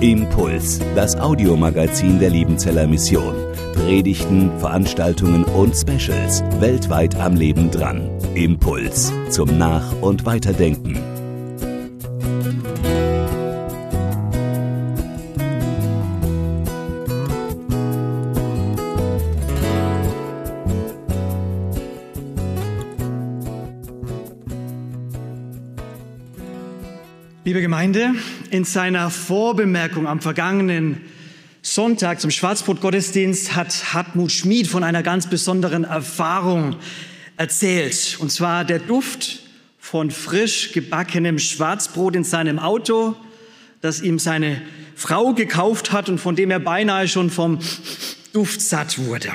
Impuls, das Audiomagazin der Liebenzeller Mission. Predigten, Veranstaltungen und Specials weltweit am Leben dran. Impuls zum Nach- und Weiterdenken. Liebe Gemeinde, in seiner Vorbemerkung am vergangenen Sonntag zum Schwarzbrot-Gottesdienst hat Hartmut Schmid von einer ganz besonderen Erfahrung erzählt. Und zwar der Duft von frisch gebackenem Schwarzbrot in seinem Auto, das ihm seine Frau gekauft hat und von dem er beinahe schon vom Duft satt wurde.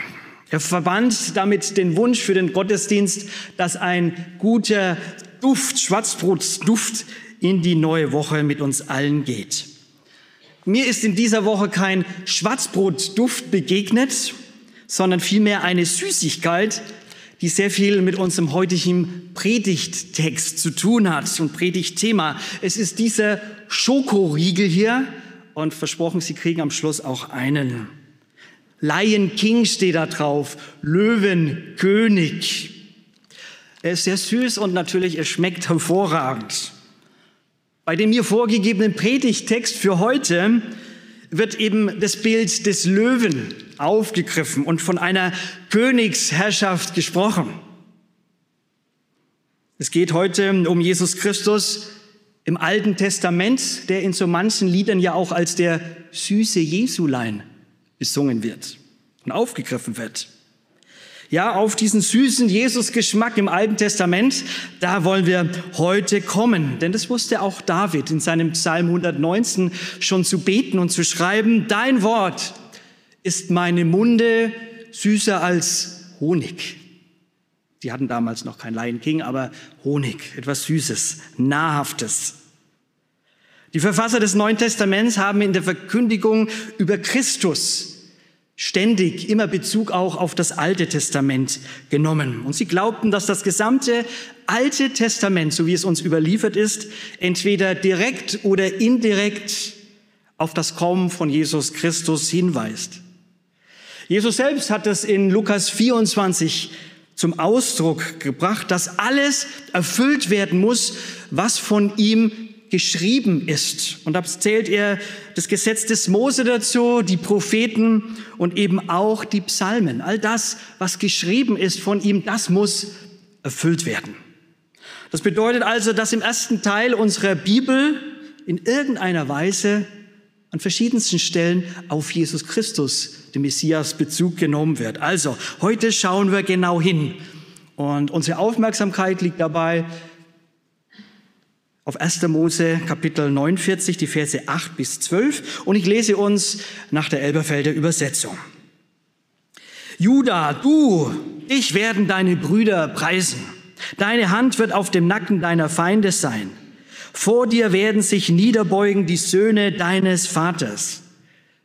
Er verband damit den Wunsch für den Gottesdienst, dass ein guter Duft, Schwarzbrotduft in die neue Woche mit uns allen geht. Mir ist in dieser Woche kein Schwarzbrotduft begegnet, sondern vielmehr eine Süßigkeit, die sehr viel mit unserem heutigen Predigttext zu tun hat und Predigtthema. Es ist dieser Schokoriegel hier und versprochen, Sie kriegen am Schluss auch einen. Lion King steht da drauf, Löwenkönig. Er ist sehr süß und natürlich, er schmeckt hervorragend. Bei dem mir vorgegebenen Predigtext für heute wird eben das Bild des Löwen aufgegriffen und von einer Königsherrschaft gesprochen. Es geht heute um Jesus Christus im Alten Testament, der in so manchen Liedern ja auch als der süße Jesulein besungen wird und aufgegriffen wird. Ja, auf diesen süßen Jesus-Geschmack im Alten Testament, da wollen wir heute kommen. Denn das wusste auch David in seinem Psalm 119 schon zu beten und zu schreiben. Dein Wort ist meine Munde süßer als Honig. Die hatten damals noch kein Lion King, aber Honig, etwas Süßes, Nahrhaftes. Die Verfasser des Neuen Testaments haben in der Verkündigung über Christus ständig immer Bezug auch auf das Alte Testament genommen. Und sie glaubten, dass das gesamte Alte Testament, so wie es uns überliefert ist, entweder direkt oder indirekt auf das Kommen von Jesus Christus hinweist. Jesus selbst hat es in Lukas 24 zum Ausdruck gebracht, dass alles erfüllt werden muss, was von ihm geschrieben ist. Und da zählt er das Gesetz des Mose dazu, die Propheten und eben auch die Psalmen. All das, was geschrieben ist von ihm, das muss erfüllt werden. Das bedeutet also, dass im ersten Teil unserer Bibel in irgendeiner Weise an verschiedensten Stellen auf Jesus Christus, den Messias, Bezug genommen wird. Also, heute schauen wir genau hin. Und unsere Aufmerksamkeit liegt dabei auf 1. Mose Kapitel 49, die Verse 8 bis 12. Und ich lese uns nach der Elberfelder Übersetzung. Judah, du, ich werden deine Brüder preisen. Deine Hand wird auf dem Nacken deiner Feinde sein. Vor dir werden sich niederbeugen die Söhne deines Vaters.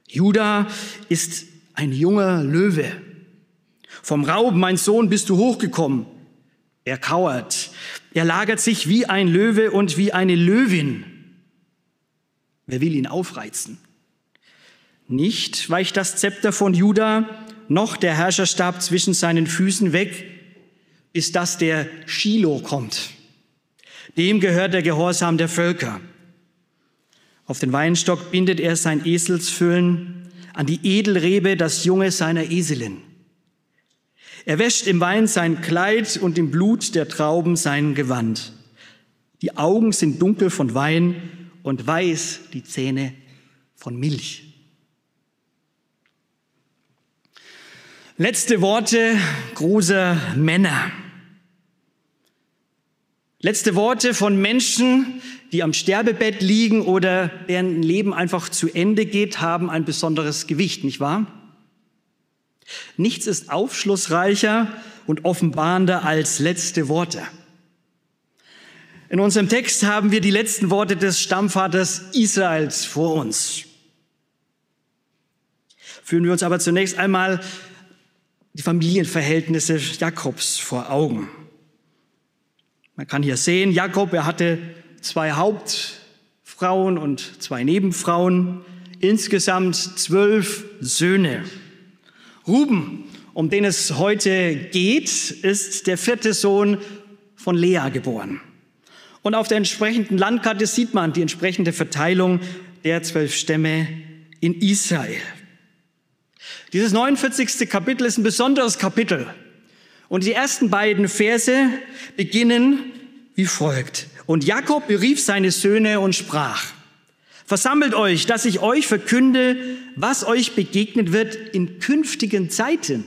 Judah ist ein junger Löwe. Vom Raub, mein Sohn, bist du hochgekommen. Er kauert. Er lagert sich wie ein Löwe und wie eine Löwin. Wer will ihn aufreizen? Nicht weicht das Zepter von Juda, noch der Herrscherstab zwischen seinen Füßen weg, bis das der Shiloh kommt. Dem gehört der Gehorsam der Völker. Auf den Weinstock bindet er sein Eselsfüllen, an die Edelrebe das Junge seiner Eselin. Er wäscht im Wein sein Kleid und im Blut der Trauben sein Gewand. Die Augen sind dunkel von Wein und weiß die Zähne von Milch. Letzte Worte großer Männer. Letzte Worte von Menschen, die am Sterbebett liegen oder deren Leben einfach zu Ende geht, haben ein besonderes Gewicht, nicht wahr? Nichts ist aufschlussreicher und offenbarender als letzte Worte. In unserem Text haben wir die letzten Worte des Stammvaters Israels vor uns. Führen wir uns aber zunächst einmal die Familienverhältnisse Jakobs vor Augen. Man kann hier sehen, Jakob, er hatte zwei Hauptfrauen. Frauen und zwei Nebenfrauen, insgesamt zwölf Söhne. Ruben, um den es heute geht, ist der vierte Sohn von Lea geboren. Und auf der entsprechenden Landkarte sieht man die entsprechende Verteilung der zwölf Stämme in Israel. Dieses 49. Kapitel ist ein besonderes Kapitel. Und die ersten beiden Verse beginnen wie folgt. Und Jakob berief seine Söhne und sprach, Versammelt euch, dass ich euch verkünde, was euch begegnet wird in künftigen Zeiten.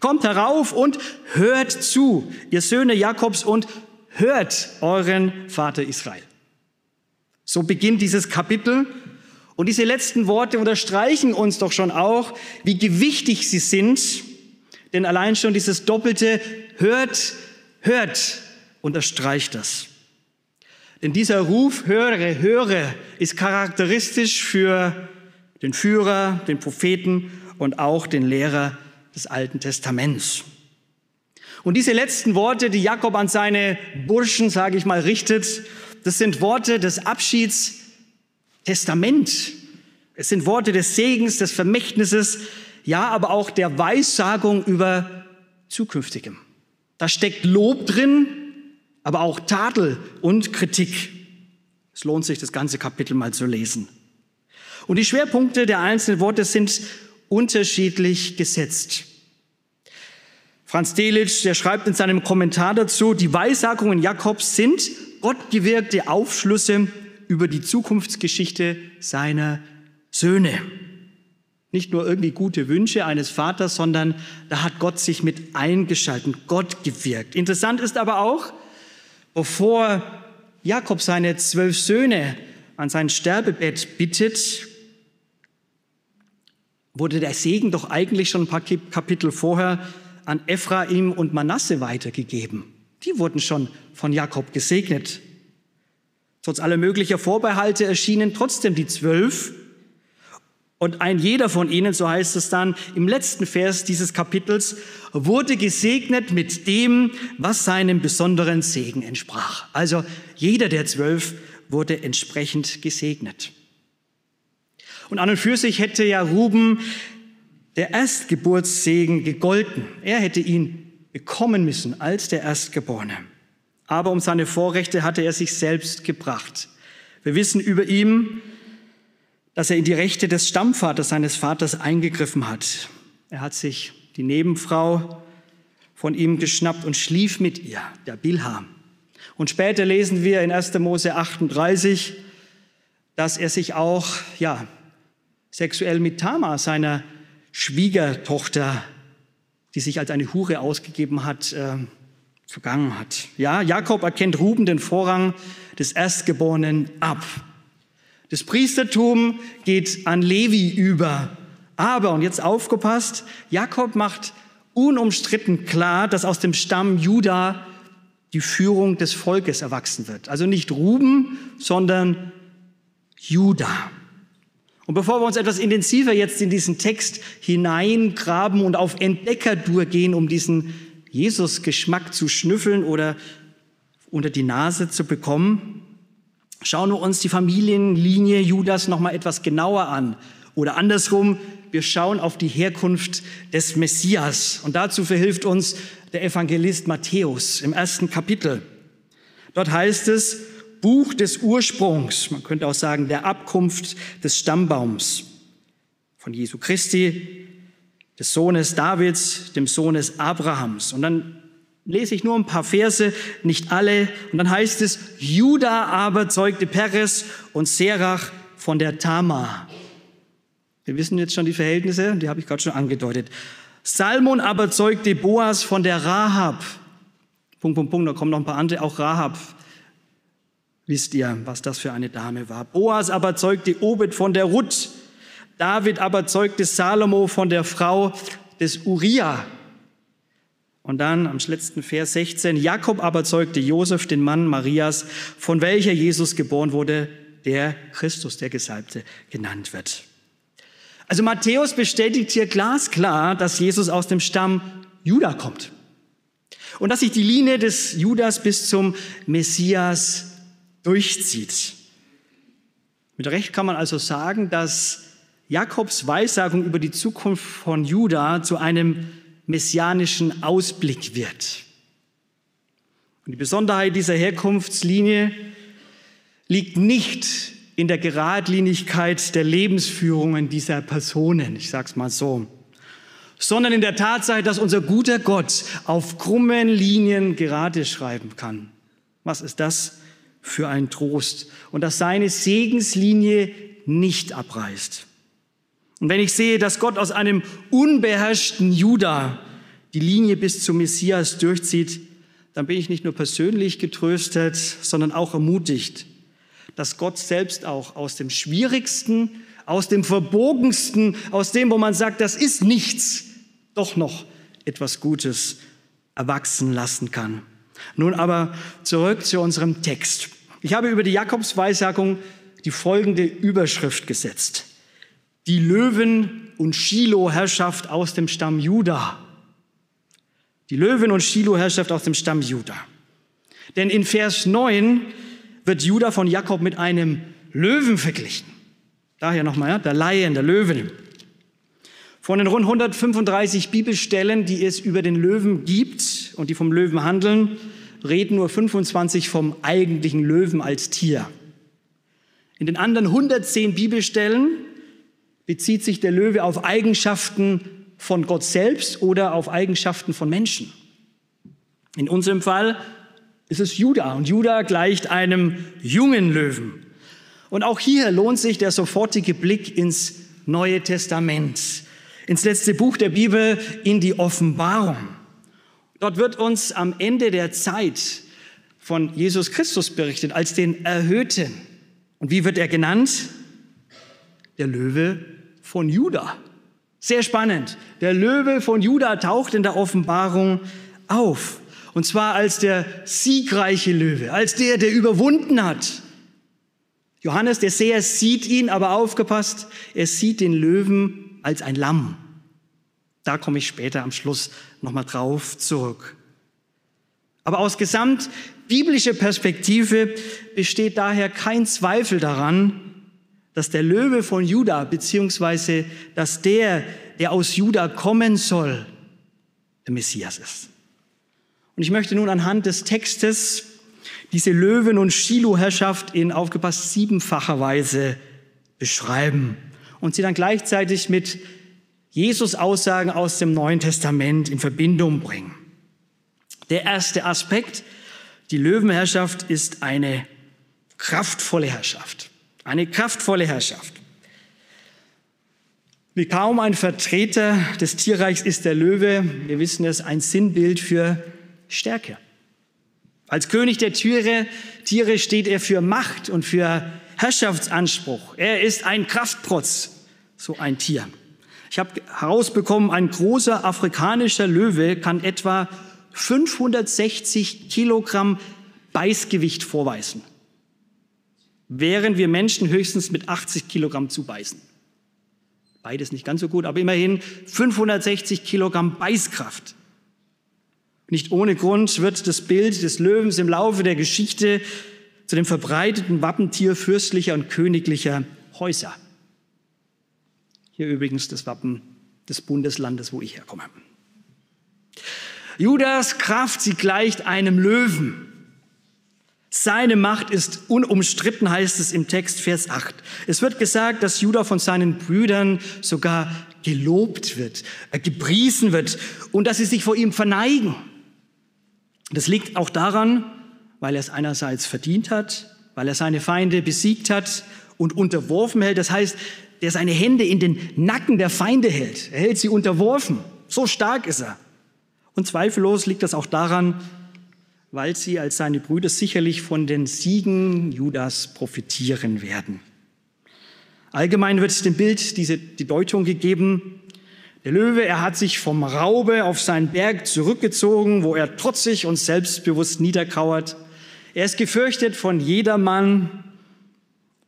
Kommt herauf und hört zu, ihr Söhne Jakobs, und hört euren Vater Israel. So beginnt dieses Kapitel. Und diese letzten Worte unterstreichen uns doch schon auch, wie gewichtig sie sind. Denn allein schon dieses doppelte hört, hört unterstreicht das. Denn dieser Ruf, höre, höre, ist charakteristisch für den Führer, den Propheten und auch den Lehrer des Alten Testaments. Und diese letzten Worte, die Jakob an seine Burschen, sage ich mal, richtet, das sind Worte des Abschieds, Testament. Es sind Worte des Segens, des Vermächtnisses, ja, aber auch der Weissagung über Zukünftigem. Da steckt Lob drin, aber auch Tadel und Kritik. Es lohnt sich, das ganze Kapitel mal zu lesen. Und die Schwerpunkte der einzelnen Worte sind unterschiedlich gesetzt. Franz Delitzsch, der schreibt in seinem Kommentar dazu, die Weissagungen Jakobs sind gottgewirkte Aufschlüsse über die Zukunftsgeschichte seiner Söhne. Nicht nur irgendwie gute Wünsche eines Vaters, sondern da hat Gott sich mit eingeschaltet, Gott gewirkt. Interessant ist aber auch, bevor Jakob seine zwölf Söhne an sein Sterbebett bittet, wurde der Segen doch eigentlich schon ein paar Kapitel vorher an Ephraim und Manasse weitergegeben. Die wurden schon von Jakob gesegnet. Trotz aller möglicher Vorbehalte erschienen trotzdem die zwölf und ein jeder von ihnen, so heißt es dann im letzten Vers dieses Kapitels, wurde gesegnet mit dem, was seinem besonderen Segen entsprach. Also jeder der zwölf wurde entsprechend gesegnet. Und an und für sich hätte ja Ruben der Erstgeburtssegen gegolten. Er hätte ihn bekommen müssen als der Erstgeborene. Aber um seine Vorrechte hatte er sich selbst gebracht. Wir wissen über ihn, dass er in die Rechte des Stammvaters seines Vaters eingegriffen hat. Er hat sich die Nebenfrau von ihm geschnappt und schlief mit ihr, der Bilham. Und später lesen wir in 1. Mose 38, dass er sich auch, ja, sexuell mit Tamar, seiner Schwiegertochter, die sich als eine Hure ausgegeben hat, äh, vergangen hat. Ja, Jakob erkennt Ruben den Vorrang des Erstgeborenen ab. Das Priestertum geht an Levi über. Aber, und jetzt aufgepasst, Jakob macht unumstritten klar, dass aus dem Stamm Juda die Führung des Volkes erwachsen wird. Also nicht Ruben, sondern Juda. Und bevor wir uns etwas intensiver jetzt in diesen Text hineingraben und auf Entdeckertour gehen, um diesen Jesus-Geschmack zu schnüffeln oder unter die Nase zu bekommen, schauen wir uns die Familienlinie Judas noch mal etwas genauer an. Oder andersrum, wir schauen auf die Herkunft des Messias. Und dazu verhilft uns der Evangelist Matthäus im ersten Kapitel. Dort heißt es, Buch des Ursprungs, man könnte auch sagen der Abkunft des Stammbaums von Jesu Christi, des Sohnes Davids, dem Sohnes Abrahams. Und dann lese ich nur ein paar Verse, nicht alle. Und dann heißt es, Juda aber zeugte Peres und Serach von der Tamar. Wir wissen jetzt schon die Verhältnisse, die habe ich gerade schon angedeutet. Salmon aber zeugte Boas von der Rahab. Punkt, Punkt, Punkt, da kommen noch ein paar andere, auch Rahab. Wisst ihr, was das für eine Dame war? Boas aber zeugte Obed von der Ruth. David aber zeugte Salomo von der Frau des Uriah. Und dann am letzten Vers 16, Jakob aber zeugte Josef, den Mann Marias, von welcher Jesus geboren wurde, der Christus, der Gesalbte, genannt wird. Also Matthäus bestätigt hier glasklar, dass Jesus aus dem Stamm Juda kommt. Und dass sich die Linie des Judas bis zum Messias durchzieht. Mit Recht kann man also sagen, dass Jakobs Weissagung über die Zukunft von Juda zu einem messianischen Ausblick wird. Und die Besonderheit dieser Herkunftslinie liegt nicht in der Geradlinigkeit der Lebensführungen dieser Personen, ich sage es mal so, sondern in der Tatsache, dass unser guter Gott auf krummen Linien gerade schreiben kann. Was ist das für ein Trost? Und dass seine Segenslinie nicht abreißt. Und wenn ich sehe, dass Gott aus einem unbeherrschten Juda die Linie bis zum Messias durchzieht, dann bin ich nicht nur persönlich getröstet, sondern auch ermutigt, dass Gott selbst auch aus dem Schwierigsten, aus dem Verbogensten, aus dem, wo man sagt, das ist nichts, doch noch etwas Gutes erwachsen lassen kann. Nun aber zurück zu unserem Text. Ich habe über die Jakobsweissagung die folgende Überschrift gesetzt. Die Löwen- und Shiloh-Herrschaft aus dem Stamm Juda. Die Löwen- und Shiloh-Herrschaft aus dem Stamm Juda. Denn in Vers 9 wird Juda von Jakob mit einem Löwen verglichen. Daher nochmal, ja, der Laien, der Löwen. Von den rund 135 Bibelstellen, die es über den Löwen gibt und die vom Löwen handeln, reden nur 25 vom eigentlichen Löwen als Tier. In den anderen 110 Bibelstellen bezieht sich der Löwe auf Eigenschaften von Gott selbst oder auf Eigenschaften von Menschen. In unserem Fall ist es Judah und Judah gleicht einem jungen Löwen. Und auch hier lohnt sich der sofortige Blick ins Neue Testament, ins letzte Buch der Bibel, in die Offenbarung. Dort wird uns am Ende der Zeit von Jesus Christus berichtet als den Erhöhten. Und wie wird er genannt? Der Löwe von Judah. Sehr spannend. Der Löwe von Juda taucht in der Offenbarung auf. Und zwar als der siegreiche Löwe, als der, der überwunden hat. Johannes, der Seher, sieht ihn, aber aufgepasst, er sieht den Löwen als ein Lamm. Da komme ich später am Schluss nochmal drauf zurück. Aber aus gesamt biblischer Perspektive besteht daher kein Zweifel daran, dass der Löwe von Juda, beziehungsweise dass der, der aus Juda kommen soll, der Messias ist. Und ich möchte nun anhand des Textes diese Löwen- und Shiloh-Herrschaft in aufgepasst siebenfacher Weise beschreiben und sie dann gleichzeitig mit Jesus Aussagen aus dem Neuen Testament in Verbindung bringen. Der erste Aspekt, die Löwenherrschaft ist eine kraftvolle Herrschaft. Eine kraftvolle Herrschaft. Wie kaum ein Vertreter des Tierreichs ist der Löwe, wir wissen es, ein Sinnbild für Stärke. Als König der Tiere, Tiere steht er für Macht und für Herrschaftsanspruch. Er ist ein Kraftprotz, so ein Tier. Ich habe herausbekommen, ein großer afrikanischer Löwe kann etwa 560 Kilogramm Beißgewicht vorweisen während wir Menschen höchstens mit 80 Kilogramm zubeißen. Beides nicht ganz so gut, aber immerhin 560 Kilogramm Beißkraft. Nicht ohne Grund wird das Bild des Löwens im Laufe der Geschichte zu dem verbreiteten Wappentier fürstlicher und königlicher Häuser. Hier übrigens das Wappen des Bundeslandes, wo ich herkomme. Judas Kraft, sie gleicht einem Löwen. Seine Macht ist unumstritten, heißt es im Text Vers 8. Es wird gesagt, dass Judah von seinen Brüdern sogar gelobt wird, äh, gepriesen wird und dass sie sich vor ihm verneigen. Das liegt auch daran, weil er es einerseits verdient hat, weil er seine Feinde besiegt hat und unterworfen hält. Das heißt, der seine Hände in den Nacken der Feinde hält. Er hält sie unterworfen. So stark ist er. Und zweifellos liegt das auch daran, weil sie als seine Brüder sicherlich von den Siegen Judas profitieren werden. Allgemein wird dem Bild diese, die Deutung gegeben, der Löwe, er hat sich vom Raube auf seinen Berg zurückgezogen, wo er trotzig und selbstbewusst niederkauert. Er ist gefürchtet von jedermann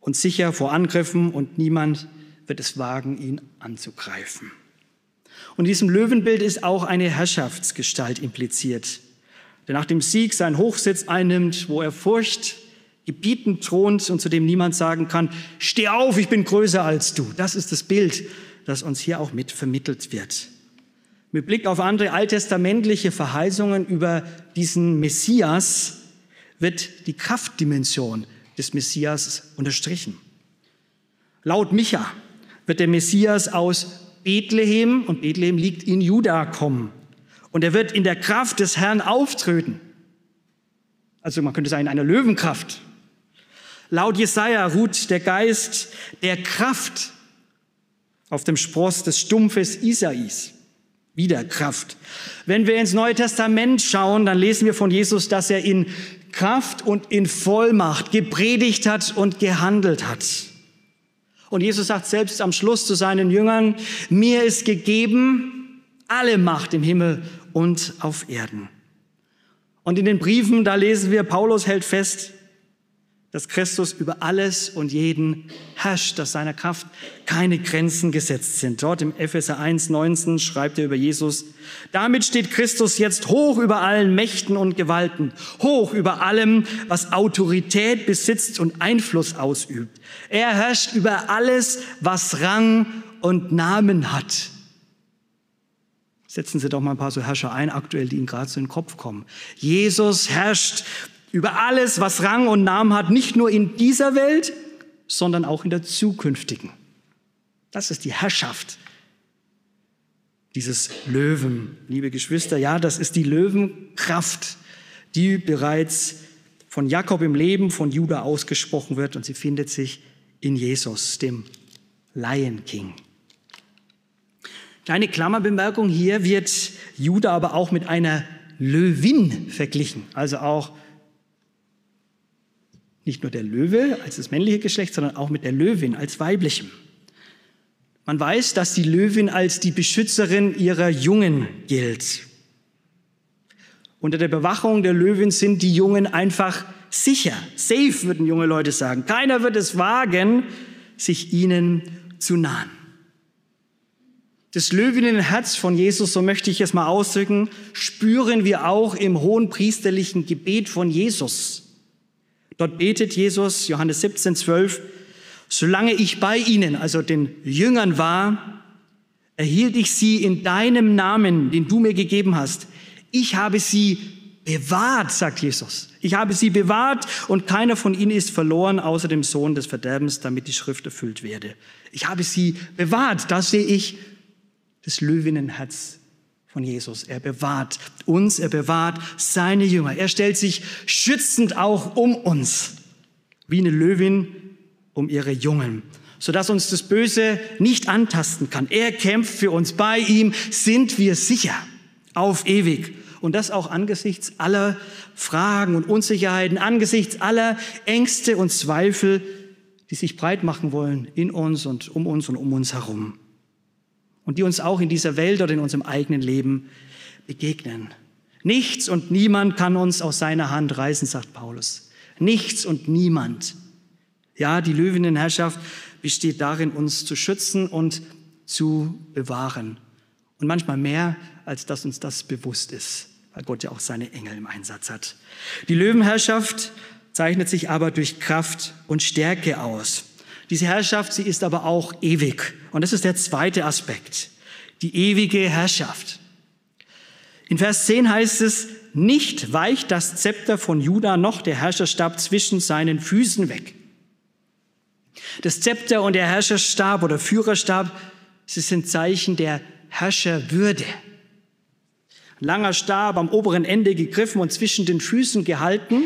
und sicher vor Angriffen und niemand wird es wagen, ihn anzugreifen. Und in diesem Löwenbild ist auch eine Herrschaftsgestalt impliziert der nach dem Sieg seinen Hochsitz einnimmt, wo er Furcht gebietend thront und zu dem niemand sagen kann, steh auf, ich bin größer als du. Das ist das Bild, das uns hier auch mit vermittelt wird. Mit Blick auf andere alttestamentliche Verheißungen über diesen Messias wird die Kraftdimension des Messias unterstrichen. Laut Micha wird der Messias aus Bethlehem, und Bethlehem liegt in Juda, kommen. Und er wird in der Kraft des Herrn auftreten. Also man könnte sagen, in einer Löwenkraft. Laut Jesaja ruht der Geist der Kraft auf dem Spross des Stumpfes Isais. Wieder Kraft. Wenn wir ins Neue Testament schauen, dann lesen wir von Jesus, dass er in Kraft und in Vollmacht gepredigt hat und gehandelt hat. Und Jesus sagt selbst am Schluss zu seinen Jüngern, mir ist gegeben alle Macht im Himmel und auf Erden. Und in den Briefen, da lesen wir, Paulus hält fest, dass Christus über alles und jeden herrscht, dass seiner Kraft keine Grenzen gesetzt sind. Dort im Epheser 1, 19 schreibt er über Jesus, damit steht Christus jetzt hoch über allen Mächten und Gewalten, hoch über allem, was Autorität besitzt und Einfluss ausübt. Er herrscht über alles, was Rang und Namen hat. Setzen Sie doch mal ein paar so Herrscher ein, aktuell, die Ihnen gerade so in den Kopf kommen. Jesus herrscht über alles, was Rang und Namen hat, nicht nur in dieser Welt, sondern auch in der zukünftigen. Das ist die Herrschaft dieses Löwen, liebe Geschwister. Ja, das ist die Löwenkraft, die bereits von Jakob im Leben von Judah ausgesprochen wird und sie findet sich in Jesus, dem Lion King. Kleine Klammerbemerkung, hier wird Judah aber auch mit einer Löwin verglichen, also auch nicht nur der Löwe als das männliche Geschlecht, sondern auch mit der Löwin als weiblichem. Man weiß, dass die Löwin als die Beschützerin ihrer Jungen gilt. Unter der Bewachung der Löwin sind die Jungen einfach sicher. Safe, würden junge Leute sagen. Keiner wird es wagen, sich ihnen zu nahen. Das Löwinnenherz von Jesus, so möchte ich es mal ausdrücken, spüren wir auch im hohen priesterlichen Gebet von Jesus. Dort betet Jesus, Johannes 17, 12, solange ich bei ihnen, also den Jüngern war, erhielt ich sie in deinem Namen, den du mir gegeben hast. Ich habe sie bewahrt, sagt Jesus. Ich habe sie bewahrt und keiner von ihnen ist verloren, außer dem Sohn des Verderbens, damit die Schrift erfüllt werde. Ich habe sie bewahrt. Da sehe ich das Löwinnenherz von Jesus. Er bewahrt uns, er bewahrt seine Jünger. Er stellt sich schützend auch um uns, wie eine Löwin um ihre Jungen, sodass uns das Böse nicht antasten kann. Er kämpft für uns. Bei ihm sind wir sicher auf ewig. Und das auch angesichts aller Fragen und Unsicherheiten, angesichts aller Ängste und Zweifel, die sich breit machen wollen in uns und um uns und um uns herum und die uns auch in dieser Welt oder in unserem eigenen Leben begegnen. Nichts und niemand kann uns aus seiner Hand reißen, sagt Paulus. Nichts und niemand. Ja, die Löwinnenherrschaft besteht darin, uns zu schützen und zu bewahren. Und manchmal mehr, als dass uns das bewusst ist, weil Gott ja auch seine Engel im Einsatz hat. Die Löwenherrschaft zeichnet sich aber durch Kraft und Stärke aus. Diese Herrschaft, sie ist aber auch ewig. Und das ist der zweite Aspekt. Die ewige Herrschaft. In Vers 10 heißt es, nicht weicht das Zepter von Juda noch der Herrscherstab zwischen seinen Füßen weg. Das Zepter und der Herrscherstab oder Führerstab, sie sind Zeichen der Herrscherwürde. Ein langer Stab am oberen Ende gegriffen und zwischen den Füßen gehalten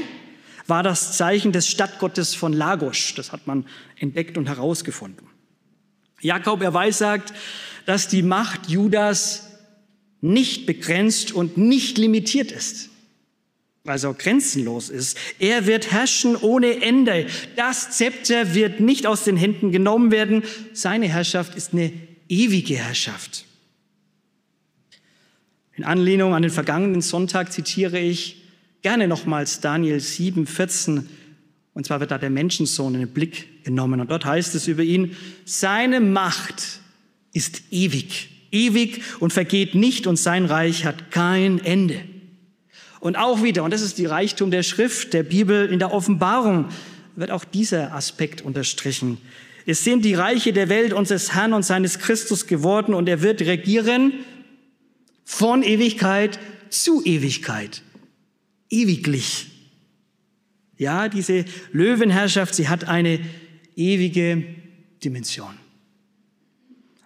war das Zeichen des Stadtgottes von Lagos. Das hat man entdeckt und herausgefunden. Jakob, er weissagt, dass die Macht Judas nicht begrenzt und nicht limitiert ist, also grenzenlos ist. Er wird herrschen ohne Ende. Das Zepter wird nicht aus den Händen genommen werden. Seine Herrschaft ist eine ewige Herrschaft. In Anlehnung an den vergangenen Sonntag zitiere ich gerne nochmals Daniel 7, 14. Und zwar wird da der Menschensohn in den Blick genommen. Und dort heißt es über ihn, seine Macht ist ewig, ewig und vergeht nicht und sein Reich hat kein Ende. Und auch wieder, und das ist die Reichtum der Schrift, der Bibel, in der Offenbarung wird auch dieser Aspekt unterstrichen. Es sind die Reiche der Welt unseres Herrn und seines Christus geworden und er wird regieren von Ewigkeit zu Ewigkeit. Ewiglich. Ja, diese Löwenherrschaft, sie hat eine ewige Dimension.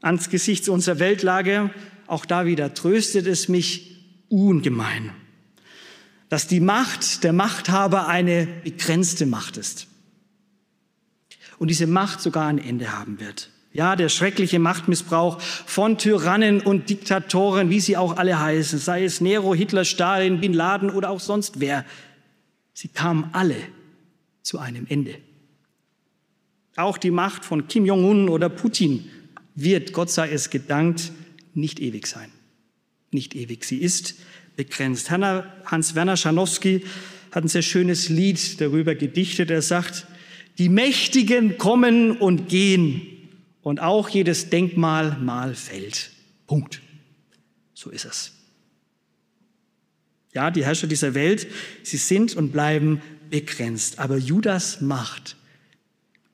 Angesichts unserer Weltlage, auch da wieder, tröstet es mich ungemein dass die Macht der Machthaber eine begrenzte Macht ist. Und diese Macht sogar ein Ende haben wird. Ja, der schreckliche Machtmissbrauch von Tyrannen und Diktatoren, wie sie auch alle heißen, sei es Nero, Hitler, Stalin, Bin Laden oder auch sonst wer, sie kamen alle zu einem Ende. Auch die Macht von Kim Jong-un oder Putin wird, Gott sei es gedankt, nicht ewig sein. Nicht ewig. Sie ist begrenzt. Hans-Werner Schanowski hat ein sehr schönes Lied darüber gedichtet. Er sagt, die Mächtigen kommen und gehen und auch jedes Denkmal mal fällt. Punkt. So ist es. Ja, die Herrscher dieser Welt, sie sind und bleiben begrenzt. Aber Judas Macht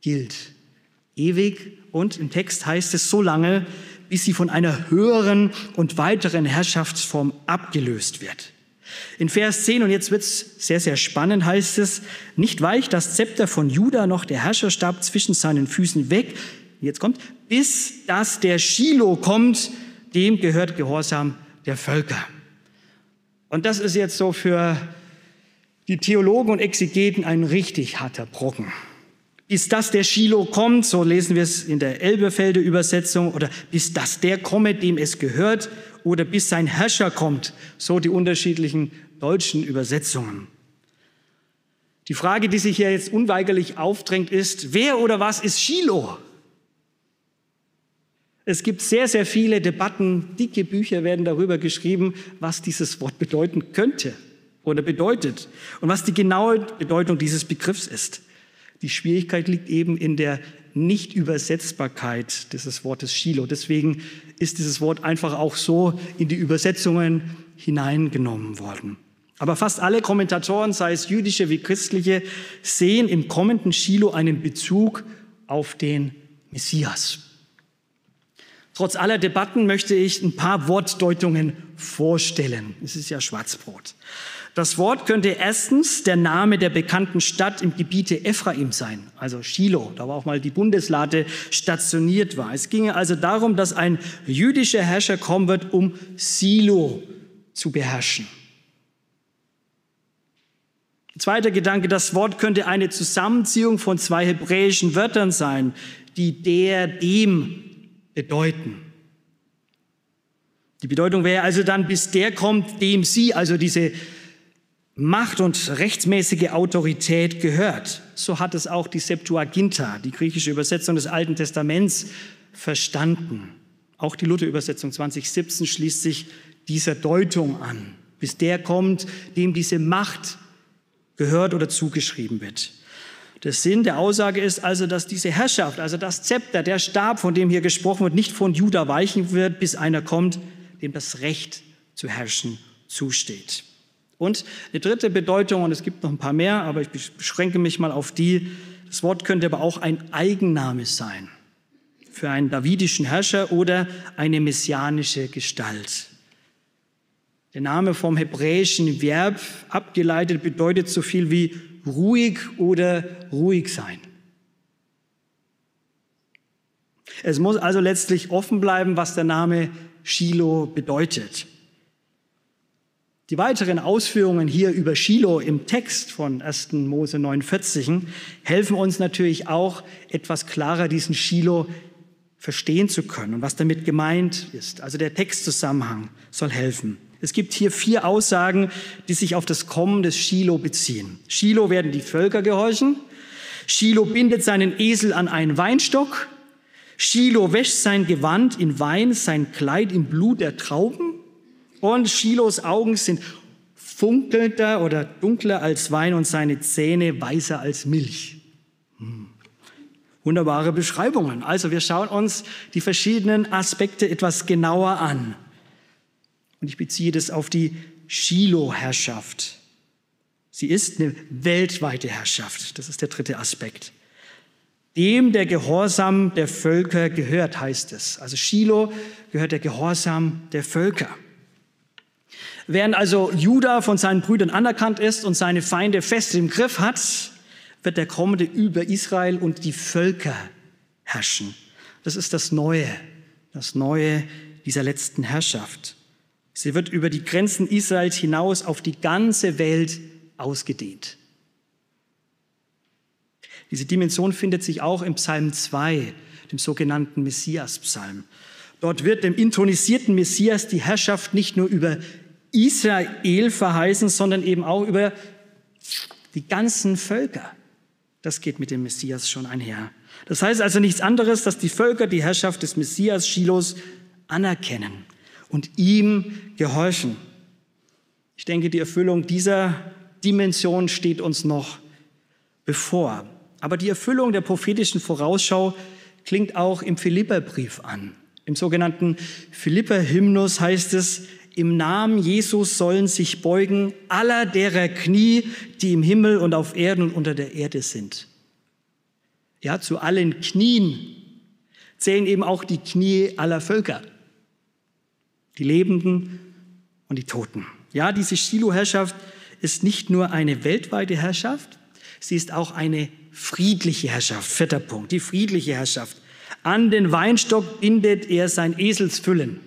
gilt ewig und im Text heißt es so lange, bis sie von einer höheren und weiteren Herrschaftsform abgelöst wird. In Vers 10, und jetzt wird's sehr, sehr spannend, heißt es, nicht weicht das Zepter von Juda noch der Herrscherstab zwischen seinen Füßen weg, jetzt kommt, bis dass der Shiloh kommt, dem gehört Gehorsam der Völker. Und das ist jetzt so für die Theologen und Exegeten ein richtig harter Brocken bis das der Shiloh kommt, so lesen wir es in der Elberfelder Übersetzung, oder bis das der komme, dem es gehört, oder bis sein Herrscher kommt, so die unterschiedlichen deutschen Übersetzungen. Die Frage, die sich hier jetzt unweigerlich aufdrängt, ist, wer oder was ist Shiloh? Es gibt sehr, sehr viele Debatten, dicke Bücher werden darüber geschrieben, was dieses Wort bedeuten könnte oder bedeutet und was die genaue Bedeutung dieses Begriffs ist. Die Schwierigkeit liegt eben in der Nichtübersetzbarkeit dieses Wortes Shiloh. Deswegen ist dieses Wort einfach auch so in die Übersetzungen hineingenommen worden. Aber fast alle Kommentatoren, sei es jüdische wie christliche, sehen im kommenden Shiloh einen Bezug auf den Messias. Trotz aller Debatten möchte ich ein paar Wortdeutungen vorstellen. Es ist ja Schwarzbrot. Das Wort könnte erstens der Name der bekannten Stadt im Gebiete Ephraim sein, also Shiloh, da war auch mal die Bundeslade stationiert war. Es ginge also darum, dass ein jüdischer Herrscher kommen wird, um Silo zu beherrschen. Zweiter Gedanke, das Wort könnte eine Zusammenziehung von zwei hebräischen Wörtern sein, die der, dem bedeuten. Die Bedeutung wäre also dann, bis der kommt, dem sie, also diese Macht und rechtsmäßige Autorität gehört. So hat es auch die Septuaginta, die griechische Übersetzung des Alten Testaments, verstanden. Auch die Luther-Übersetzung 2017 schließt sich dieser Deutung an, bis der kommt, dem diese Macht gehört oder zugeschrieben wird. Der Sinn der Aussage ist also, dass diese Herrschaft, also das Zepter, der Stab, von dem hier gesprochen wird, nicht von Juda weichen wird, bis einer kommt, dem das Recht zu herrschen zusteht. Und eine dritte Bedeutung, und es gibt noch ein paar mehr, aber ich beschränke mich mal auf die, das Wort könnte aber auch ein Eigenname sein für einen davidischen Herrscher oder eine messianische Gestalt. Der Name vom hebräischen Verb abgeleitet bedeutet so viel wie ruhig oder ruhig sein. Es muss also letztlich offen bleiben, was der Name Shiloh bedeutet. Die weiteren Ausführungen hier über Shiloh im Text von 1. Mose 49 helfen uns natürlich auch, etwas klarer diesen Shiloh verstehen zu können und was damit gemeint ist. Also der Textzusammenhang soll helfen. Es gibt hier vier Aussagen, die sich auf das Kommen des Shiloh beziehen. Shiloh werden die Völker gehorchen. Shiloh bindet seinen Esel an einen Weinstock. Shiloh wäscht sein Gewand in Wein, sein Kleid im Blut der Trauben. Und Shilohs Augen sind funkelnder oder dunkler als Wein und seine Zähne weißer als Milch. Hm. Wunderbare Beschreibungen. Also wir schauen uns die verschiedenen Aspekte etwas genauer an. Und ich beziehe das auf die Shiloh-Herrschaft. Sie ist eine weltweite Herrschaft. Das ist der dritte Aspekt. Dem der Gehorsam der Völker gehört, heißt es. Also Shiloh gehört der Gehorsam der Völker. Während also Judah von seinen Brüdern anerkannt ist und seine Feinde fest im Griff hat, wird der Kommende über Israel und die Völker herrschen. Das ist das Neue, das Neue dieser letzten Herrschaft. Sie wird über die Grenzen Israels hinaus auf die ganze Welt ausgedehnt. Diese Dimension findet sich auch im Psalm 2, dem sogenannten Messias-Psalm. Dort wird dem intronisierten Messias die Herrschaft nicht nur über Israel verheißen, sondern eben auch über die ganzen Völker. Das geht mit dem Messias schon einher. Das heißt also nichts anderes, dass die Völker die Herrschaft des Messias Shilos anerkennen und ihm gehorchen. Ich denke, die Erfüllung dieser Dimension steht uns noch bevor. Aber die Erfüllung der prophetischen Vorausschau klingt auch im Philipperbrief an. Im sogenannten Philipper-Hymnus heißt es, im Namen Jesus sollen sich beugen aller derer Knie, die im Himmel und auf Erden und unter der Erde sind. Ja, zu allen Knien zählen eben auch die Knie aller Völker, die Lebenden und die Toten. Ja, diese Shiloh-Herrschaft ist nicht nur eine weltweite Herrschaft, sie ist auch eine friedliche Herrschaft. Vierter Punkt, die friedliche Herrschaft. An den Weinstock bindet er sein Eselsfüllen.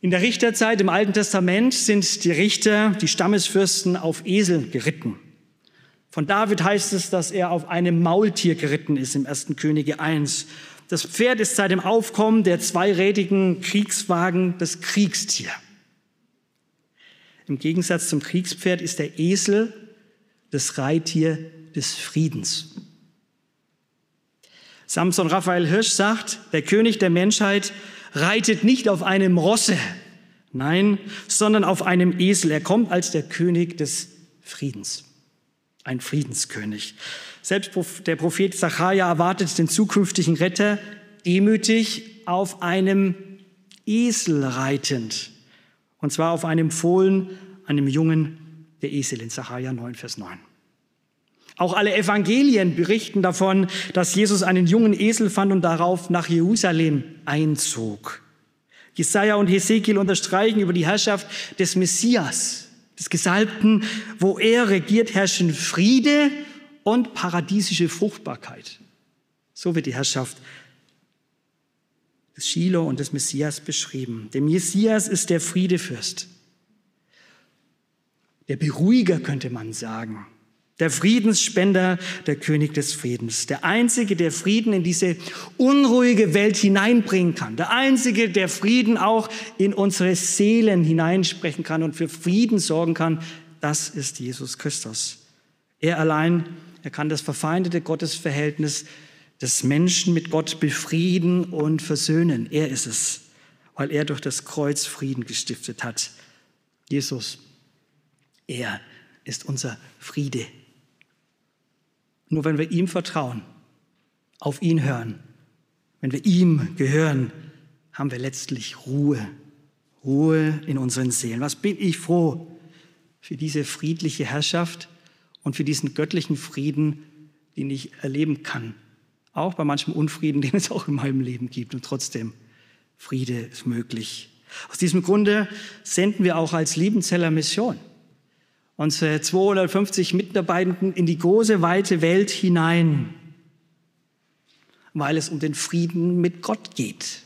In der Richterzeit im Alten Testament sind die Richter, die Stammesfürsten auf Esel geritten. Von David heißt es, dass er auf einem Maultier geritten ist im 1. Könige 1. Das Pferd ist seit dem Aufkommen der zweirädigen Kriegswagen das Kriegstier. Im Gegensatz zum Kriegspferd ist der Esel das Reittier des Friedens. Samson Raphael Hirsch sagt, der König der Menschheit reitet nicht auf einem Rosse, nein, sondern auf einem Esel. Er kommt als der König des Friedens, ein Friedenskönig. Selbst der Prophet Zachariah erwartet den zukünftigen Retter demütig auf einem Esel reitend. Und zwar auf einem Fohlen, einem Jungen, der Esel in Sacharja 9, Vers 9. Auch alle Evangelien berichten davon, dass Jesus einen jungen Esel fand und darauf nach Jerusalem einzog. Jesaja und Hesekiel unterstreichen über die Herrschaft des Messias, des Gesalbten, wo er regiert, herrschen Friede und paradiesische Fruchtbarkeit. So wird die Herrschaft des Shiloh und des Messias beschrieben. Der Messias ist der Friedefürst, der Beruhiger könnte man sagen, der Friedensspender, der König des Friedens, der Einzige, der Frieden in diese unruhige Welt hineinbringen kann, der Einzige, der Frieden auch in unsere Seelen hineinsprechen kann und für Frieden sorgen kann, das ist Jesus Christus. Er allein, er kann das verfeindete Gottesverhältnis des Menschen mit Gott befrieden und versöhnen. Er ist es, weil er durch das Kreuz Frieden gestiftet hat. Jesus, er ist unser Friede. Nur wenn wir ihm vertrauen, auf ihn hören, wenn wir ihm gehören, haben wir letztlich Ruhe. Ruhe in unseren Seelen. Was bin ich froh für diese friedliche Herrschaft und für diesen göttlichen Frieden, den ich erleben kann auch bei manchem Unfrieden, den es auch in meinem Leben gibt. Und trotzdem, Friede ist möglich. Aus diesem Grunde senden wir auch als Liebenzeller Mission unsere 250 Mitarbeitenden in die große, weite Welt hinein, weil es um den Frieden mit Gott geht.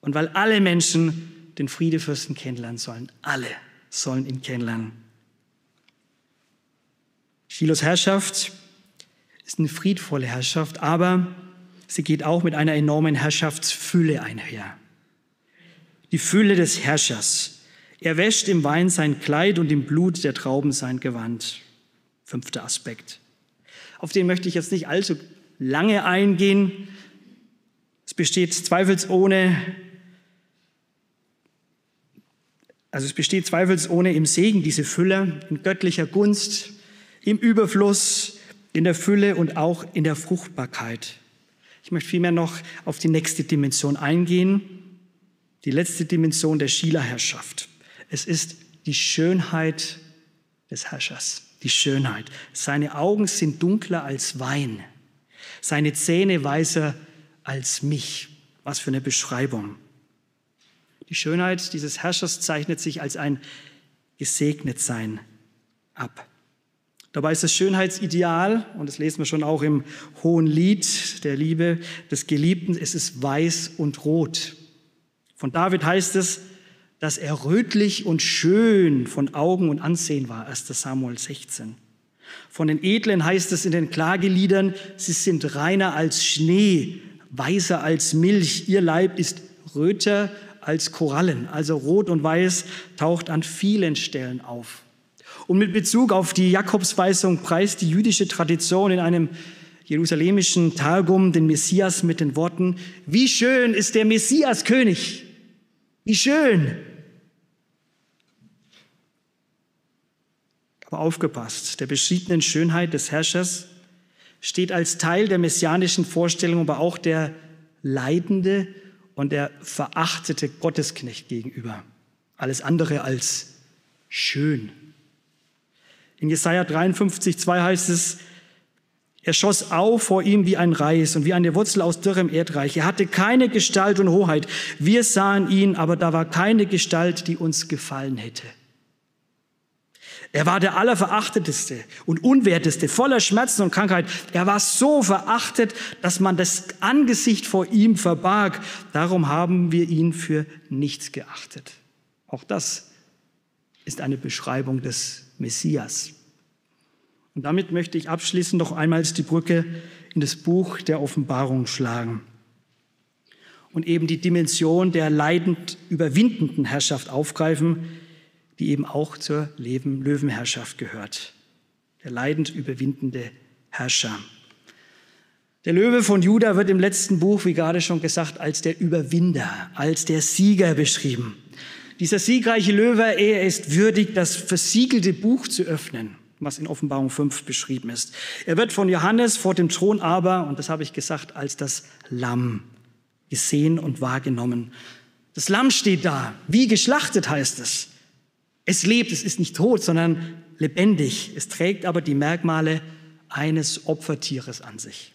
Und weil alle Menschen den Friedefürsten kennenlernen sollen. Alle sollen ihn kennenlernen. Shilos Herrschaft ist eine friedvolle Herrschaft, aber sie geht auch mit einer enormen Herrschaftsfülle einher. Die Fülle des Herrschers. Er wäscht im Wein sein Kleid und im Blut der Trauben sein Gewand. Fünfter Aspekt. Auf den möchte ich jetzt nicht allzu lange eingehen. Es besteht zweifelsohne, also es besteht zweifelsohne im Segen diese Fülle, in göttlicher Gunst, im Überfluss, in der Fülle und auch in der Fruchtbarkeit. Ich möchte vielmehr noch auf die nächste Dimension eingehen, Die letzte Dimension der Schielerherrschaft. Es ist die Schönheit des Herrschers. Die Schönheit. Seine Augen sind dunkler als Wein. Seine Zähne weißer als mich. Was für eine Beschreibung. Die Schönheit dieses Herrschers zeichnet sich als ein Gesegnetsein ab. Dabei ist das Schönheitsideal, und das lesen wir schon auch im Hohen Lied der Liebe des Geliebten, es ist weiß und rot. Von David heißt es, dass er rötlich und schön von Augen und Ansehen war, 1 Samuel 16. Von den Edlen heißt es in den Klageliedern, sie sind reiner als Schnee, weißer als Milch, ihr Leib ist röter als Korallen, also rot und weiß taucht an vielen Stellen auf. Und mit Bezug auf die Jakobsweisung preist die jüdische Tradition in einem jerusalemischen Targum den Messias mit den Worten, wie schön ist der Messias König, wie schön. Aber aufgepasst, der beschiedenen Schönheit des Herrschers steht als Teil der messianischen Vorstellung aber auch der leidende und der verachtete Gottesknecht gegenüber. Alles andere als schön. In Jesaja 53, 2 heißt es, er schoss auf vor ihm wie ein Reis und wie eine Wurzel aus dürrem Erdreich. Er hatte keine Gestalt und Hoheit. Wir sahen ihn, aber da war keine Gestalt, die uns gefallen hätte. Er war der Allerverachteteste und Unwerteste, voller Schmerzen und Krankheit. Er war so verachtet, dass man das Angesicht vor ihm verbarg. Darum haben wir ihn für nichts geachtet. Auch das ist eine Beschreibung des Messias. Und damit möchte ich abschließend noch einmal die Brücke in das Buch der Offenbarung schlagen und eben die Dimension der leidend überwindenden Herrschaft aufgreifen, die eben auch zur Löwenherrschaft gehört. Der leidend überwindende Herrscher. Der Löwe von Juda wird im letzten Buch, wie gerade schon gesagt, als der Überwinder, als der Sieger beschrieben. Dieser siegreiche Löwe, er ist würdig, das versiegelte Buch zu öffnen, was in Offenbarung 5 beschrieben ist. Er wird von Johannes vor dem Thron aber, und das habe ich gesagt, als das Lamm gesehen und wahrgenommen. Das Lamm steht da, wie geschlachtet heißt es. Es lebt, es ist nicht tot, sondern lebendig. Es trägt aber die Merkmale eines Opfertieres an sich.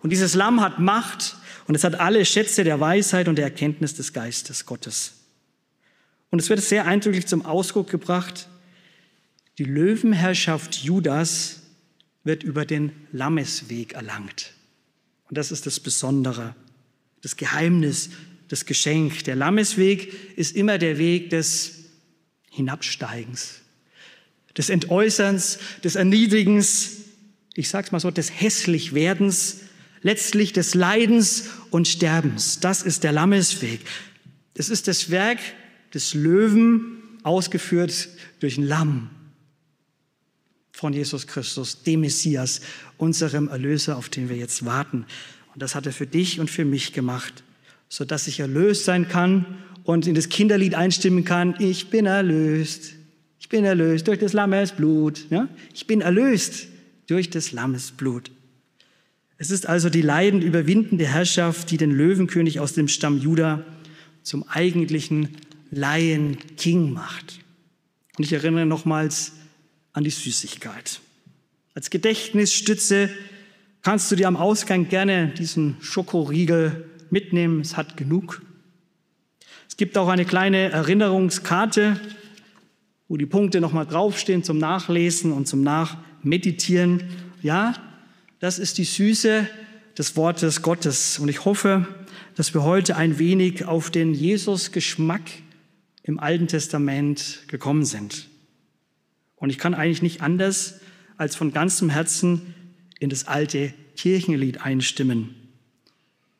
Und dieses Lamm hat Macht und es hat alle Schätze der Weisheit und der Erkenntnis des Geistes Gottes. Und es wird sehr eindrücklich zum Ausdruck gebracht, die Löwenherrschaft Judas wird über den Lammesweg erlangt. Und das ist das Besondere, das Geheimnis, das Geschenk. Der Lammesweg ist immer der Weg des Hinabsteigens, des Entäußerns, des Erniedrigens, ich sage es mal so, des Hässlichwerdens, letztlich des Leidens und Sterbens. Das ist der Lammesweg. Das ist das Werk des Löwen, ausgeführt durch ein Lamm von Jesus Christus, dem Messias, unserem Erlöser, auf den wir jetzt warten. Und das hat er für dich und für mich gemacht, sodass ich erlöst sein kann und in das Kinderlied einstimmen kann, ich bin erlöst, ich bin erlöst durch des Lammes Blut. Ja? Ich bin erlöst durch des Lammes Blut. Es ist also die leidend überwindende Herrschaft, die den Löwenkönig aus dem Stamm Juda zum eigentlichen Lion King macht. Und ich erinnere nochmals an die Süßigkeit. Als Gedächtnisstütze kannst du dir am Ausgang gerne diesen Schokoriegel mitnehmen. Es hat genug. Es gibt auch eine kleine Erinnerungskarte, wo die Punkte nochmal draufstehen zum Nachlesen und zum Nachmeditieren. Ja, das ist die Süße des Wortes Gottes. Und ich hoffe, dass wir heute ein wenig auf den Jesus-Geschmack im Alten Testament gekommen sind. Und ich kann eigentlich nicht anders als von ganzem Herzen in das alte Kirchenlied einstimmen.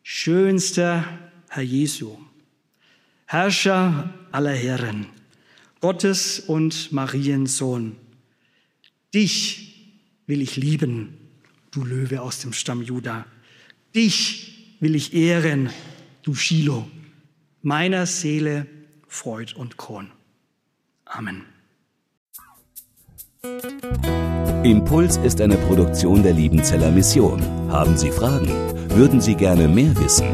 Schönster Herr Jesu, Herrscher aller Herren, Gottes und Mariens Sohn. Dich will ich lieben, du Löwe aus dem Stamm Juda. Dich will ich ehren, du Shiloh, meiner Seele Freud und Kron. Amen. Impuls ist eine Produktion der Liebenzeller Mission. Haben Sie Fragen? Würden Sie gerne mehr wissen?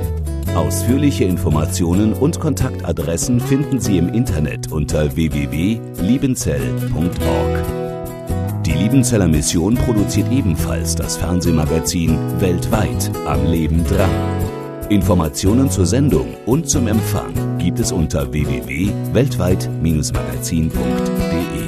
Ausführliche Informationen und Kontaktadressen finden Sie im Internet unter www.liebenzell.org. Die Liebenzeller Mission produziert ebenfalls das Fernsehmagazin Weltweit am Leben dran. Informationen zur Sendung und zum Empfang gibt es unter www.weltweit-magazin.de.